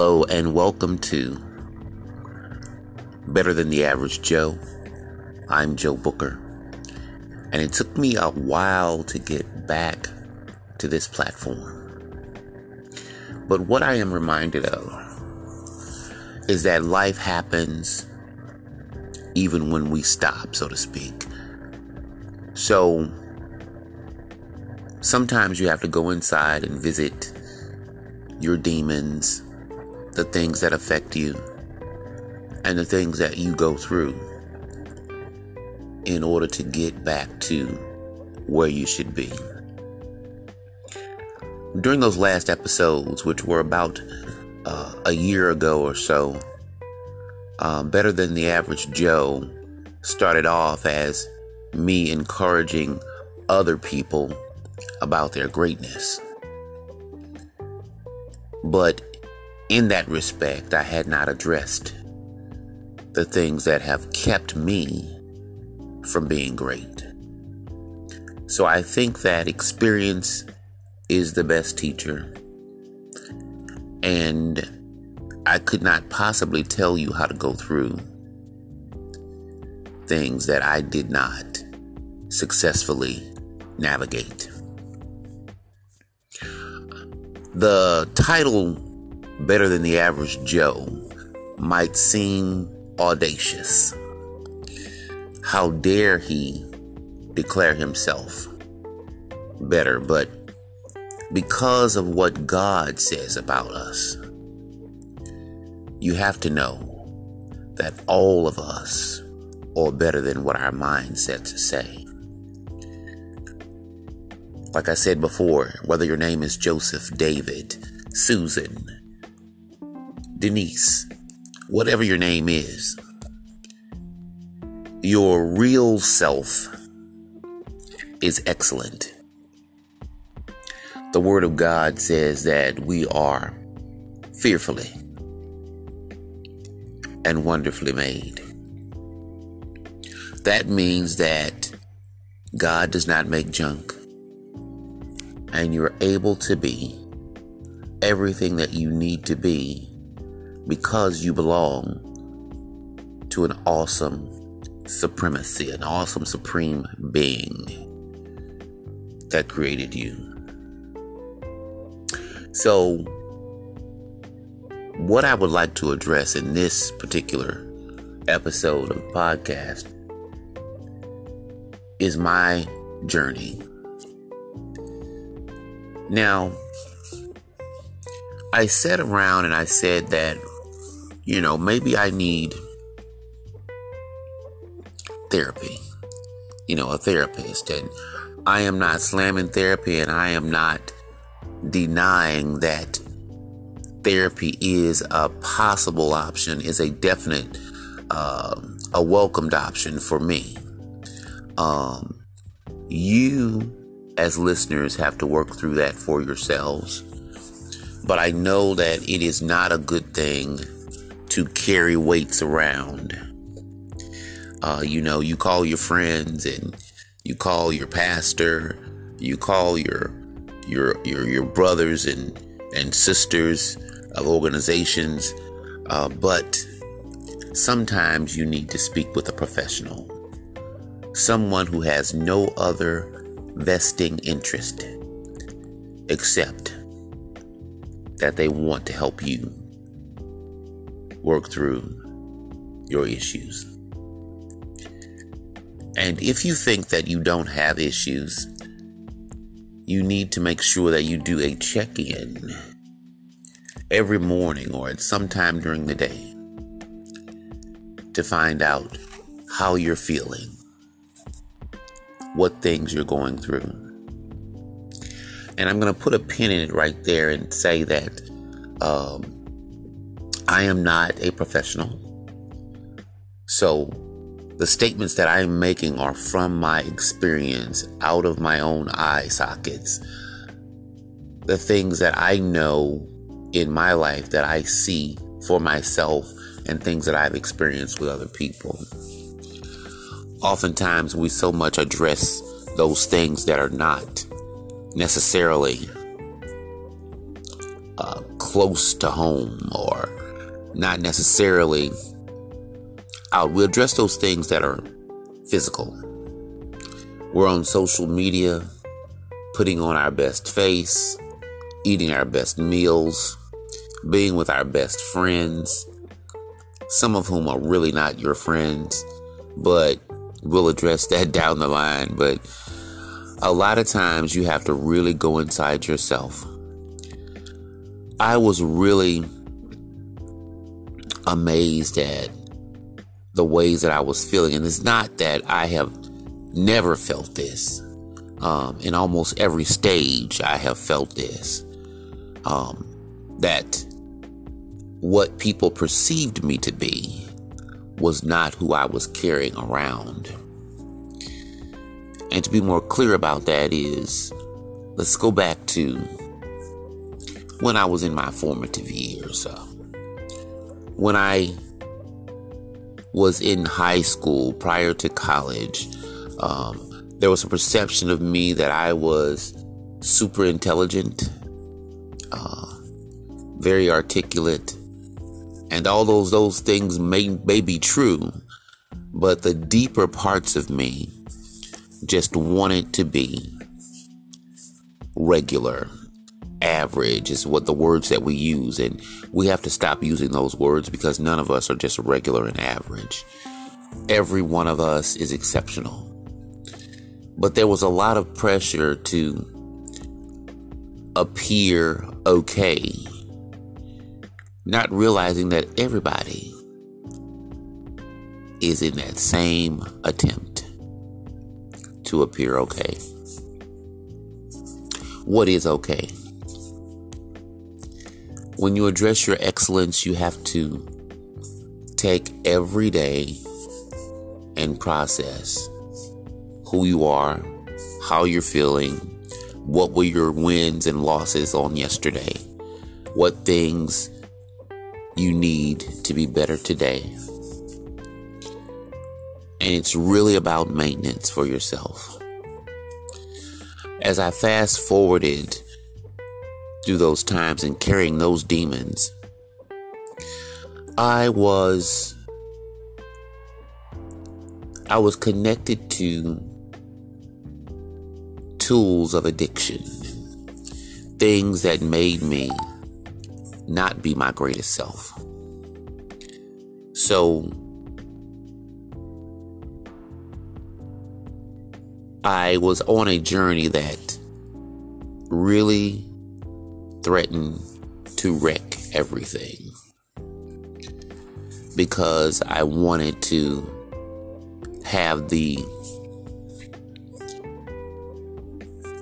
Hello, and welcome to Better Than the Average Joe. I'm Joe Booker, and it took me a while to get back to this platform. But what I am reminded of is that life happens even when we stop, so to speak. So sometimes you have to go inside and visit your demons, the things that affect you, and the things that you go through in order to get back to where you should be. During those last episodes, which were about uh, a year ago or so, um, Better Than the Average Joe started off as me encouraging other people about their greatness. But in that respect, I had not addressed the things that have kept me from being great. So I think that experience is the best teacher. And I could not possibly tell you how to go through things that I did not successfully navigate. The title, Better Than the Average Joe, might seem audacious. How dare he declare himself better? But because of what God says about us, you have to know that all of us are better than what our mindsets say. Like I said before, whether your name is Joseph, David, Susan, Denise, whatever your name is, your real self is excellent. The Word of God says that we are fearfully and wonderfully made. That means that God does not make junk and you're able to be everything that you need to be because you belong to an awesome supremacy, an awesome supreme being that created you. So, what I would like to address in this particular episode of podcast is my journey now, I sat around and I said that, you know, maybe I need therapy, you know, a therapist. And I am not slamming therapy and I am not denying that therapy is a possible option, is a definite, uh, a welcomed option for me. Um, you as listeners have to work through that for yourselves. But I know that it is not a good thing to carry weights around. Uh, you know, you call your friends and you call your pastor, you call your your your your brothers and and sisters of organizations, uh, but sometimes you need to speak with a professional, someone who has no other vesting interest, except that they want to help you work through your issues. And if you think that you don't have issues, you need to make sure that you do a check in every morning or at some time during the day to find out how you're feeling what things you're going through. And I'm going to put a pin in it right there and say that um, I am not a professional. So the statements that I'm making are from my experience, out of my own eye sockets. The things that I know in my life that I see for myself and things that I've experienced with other people oftentimes we so much address those things that are not necessarily uh, close to home or not necessarily out. We address those things that are physical. We're on social media, putting on our best face, eating our best meals, being with our best friends, some of whom are really not your friends, but we'll address that down the line. But a lot of times you have to really go inside yourself. I was really amazed at the ways that I was feeling. And it's not that I have never felt this. Um, in almost every stage, I have felt this. Um, that what people perceived me to be was not who I was carrying around. And to be more clear about that is let's go back to when I was in my formative years. Uh, when I was in high school prior to college, um, there was a perception of me that I was super intelligent, uh, very articulate, and all those those things may may be true, but the deeper parts of me just wanted to be regular. Average is what the words that we use, and we have to stop using those words because none of us are just regular and average. Every one of us is exceptional. But there was a lot of pressure to appear okay not realizing that everybody is in that same attempt to appear okay. What is okay? When you address your excellence, you have to take every day and process who you are, how you're feeling, what were your wins and losses on yesterday, what things you need to be better today. And it's really about maintenance for yourself. As I fast forwarded through those times and carrying those demons, I was I was connected to tools of addiction, things that made me not be my greatest self. So I was on a journey that really threatened to wreck everything. Because I wanted to have the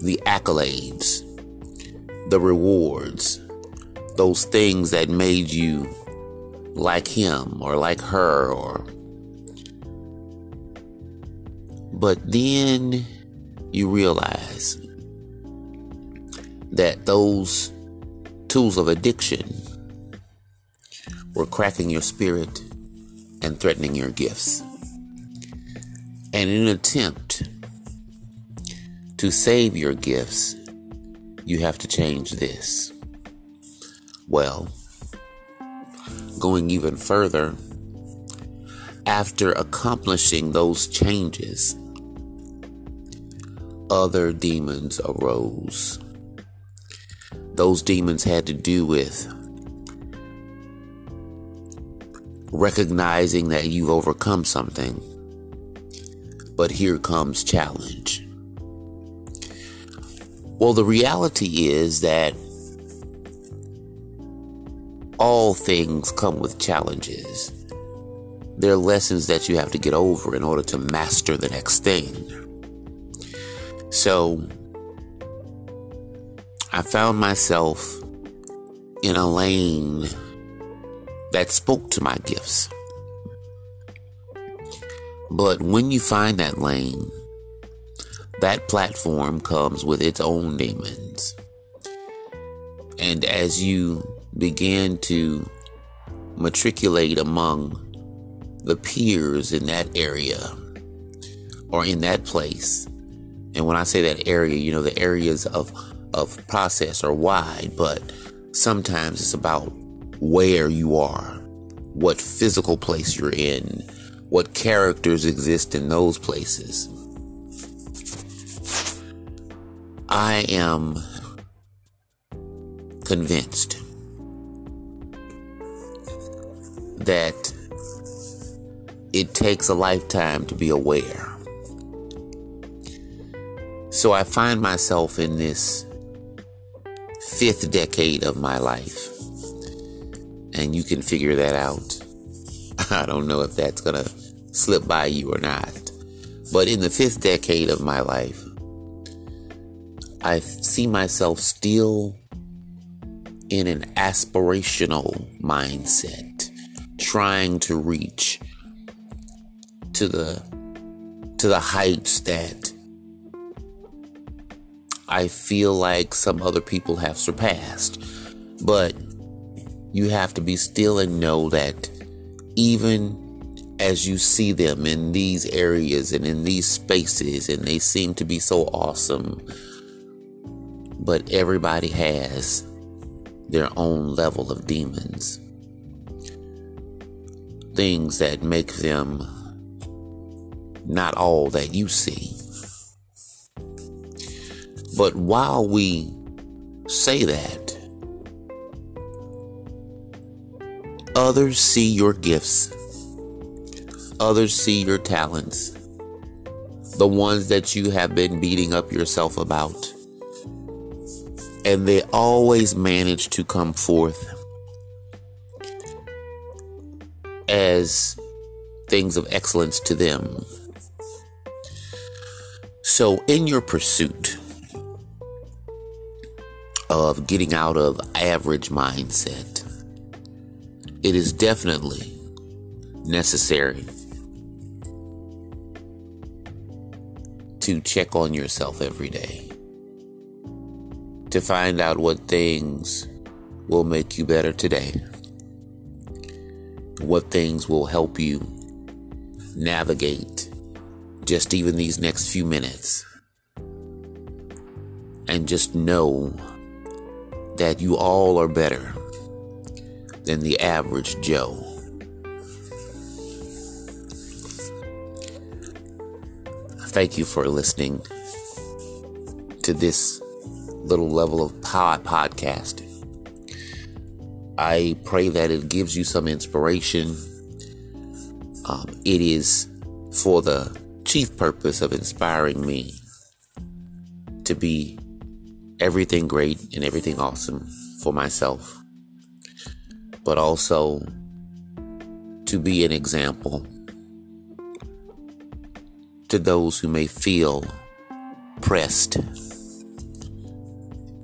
the accolades, the rewards, those things that made you like him or like her or but then you realize that those tools of addiction were cracking your spirit and threatening your gifts. And in an attempt to save your gifts, you have to change this. Well, going even further, after accomplishing those changes, other demons arose. Those demons had to do with recognizing that you've overcome something, but here comes challenge. Well, the reality is that all things come with challenges. There are lessons that you have to get over in order to master the next thing. So, I found myself in a lane that spoke to my gifts. But when you find that lane, that platform comes with its own demons. And as you begin to matriculate among the peers in that area or in that place. And when I say that area, you know, the areas of, of process are wide, but sometimes it's about where you are, what physical place you're in, what characters exist in those places. I am convinced that it takes a lifetime to be aware. So I find myself in this fifth decade of my life. And you can figure that out. I don't know if that's going to slip by you or not. But in the fifth decade of my life, I see myself still in an aspirational mindset, trying to reach to the to the heights that I feel like some other people have surpassed. But you have to be still and know that even as you see them in these areas and in these spaces, and they seem to be so awesome, but everybody has their own level of demons. Things that make them not all that you see. But while we say that, others see your gifts, others see your talents, the ones that you have been beating up yourself about. And they always manage to come forth as things of excellence to them. So, in your pursuit, of getting out of average mindset. It is definitely necessary to check on yourself every day to find out what things will make you better today, what things will help you navigate just even these next few minutes, and just know that you all are better than the average Joe. Thank you for listening to this little level of pod podcast. I pray that it gives you some inspiration. Um, it is for the chief purpose of inspiring me to be everything great and everything awesome for myself, but also to be an example to those who may feel pressed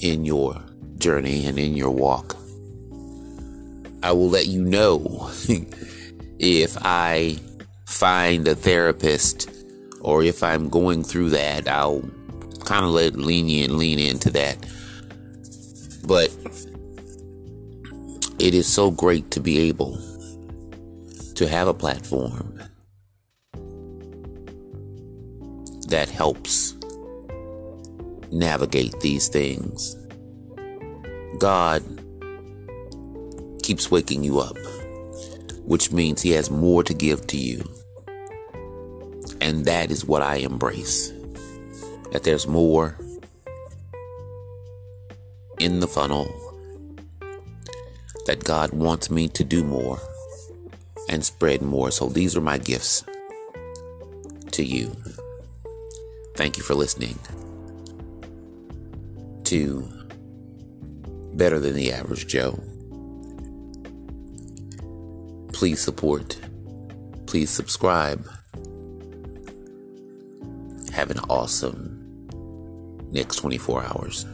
in your journey and in your walk. I will let you know if I find a therapist or if I'm going through that. I'll kind of let lenient lean into that. But it is so great to be able to have a platform that helps navigate these things. God keeps waking you up, which means He has more to give to you. And that is what I embrace that there's more in the funnel, that God wants me to do more and spread more. So these are my gifts to you. Thank you for listening to Better Than the Average Joe. Please support, please subscribe. Have an awesome next 24 hours.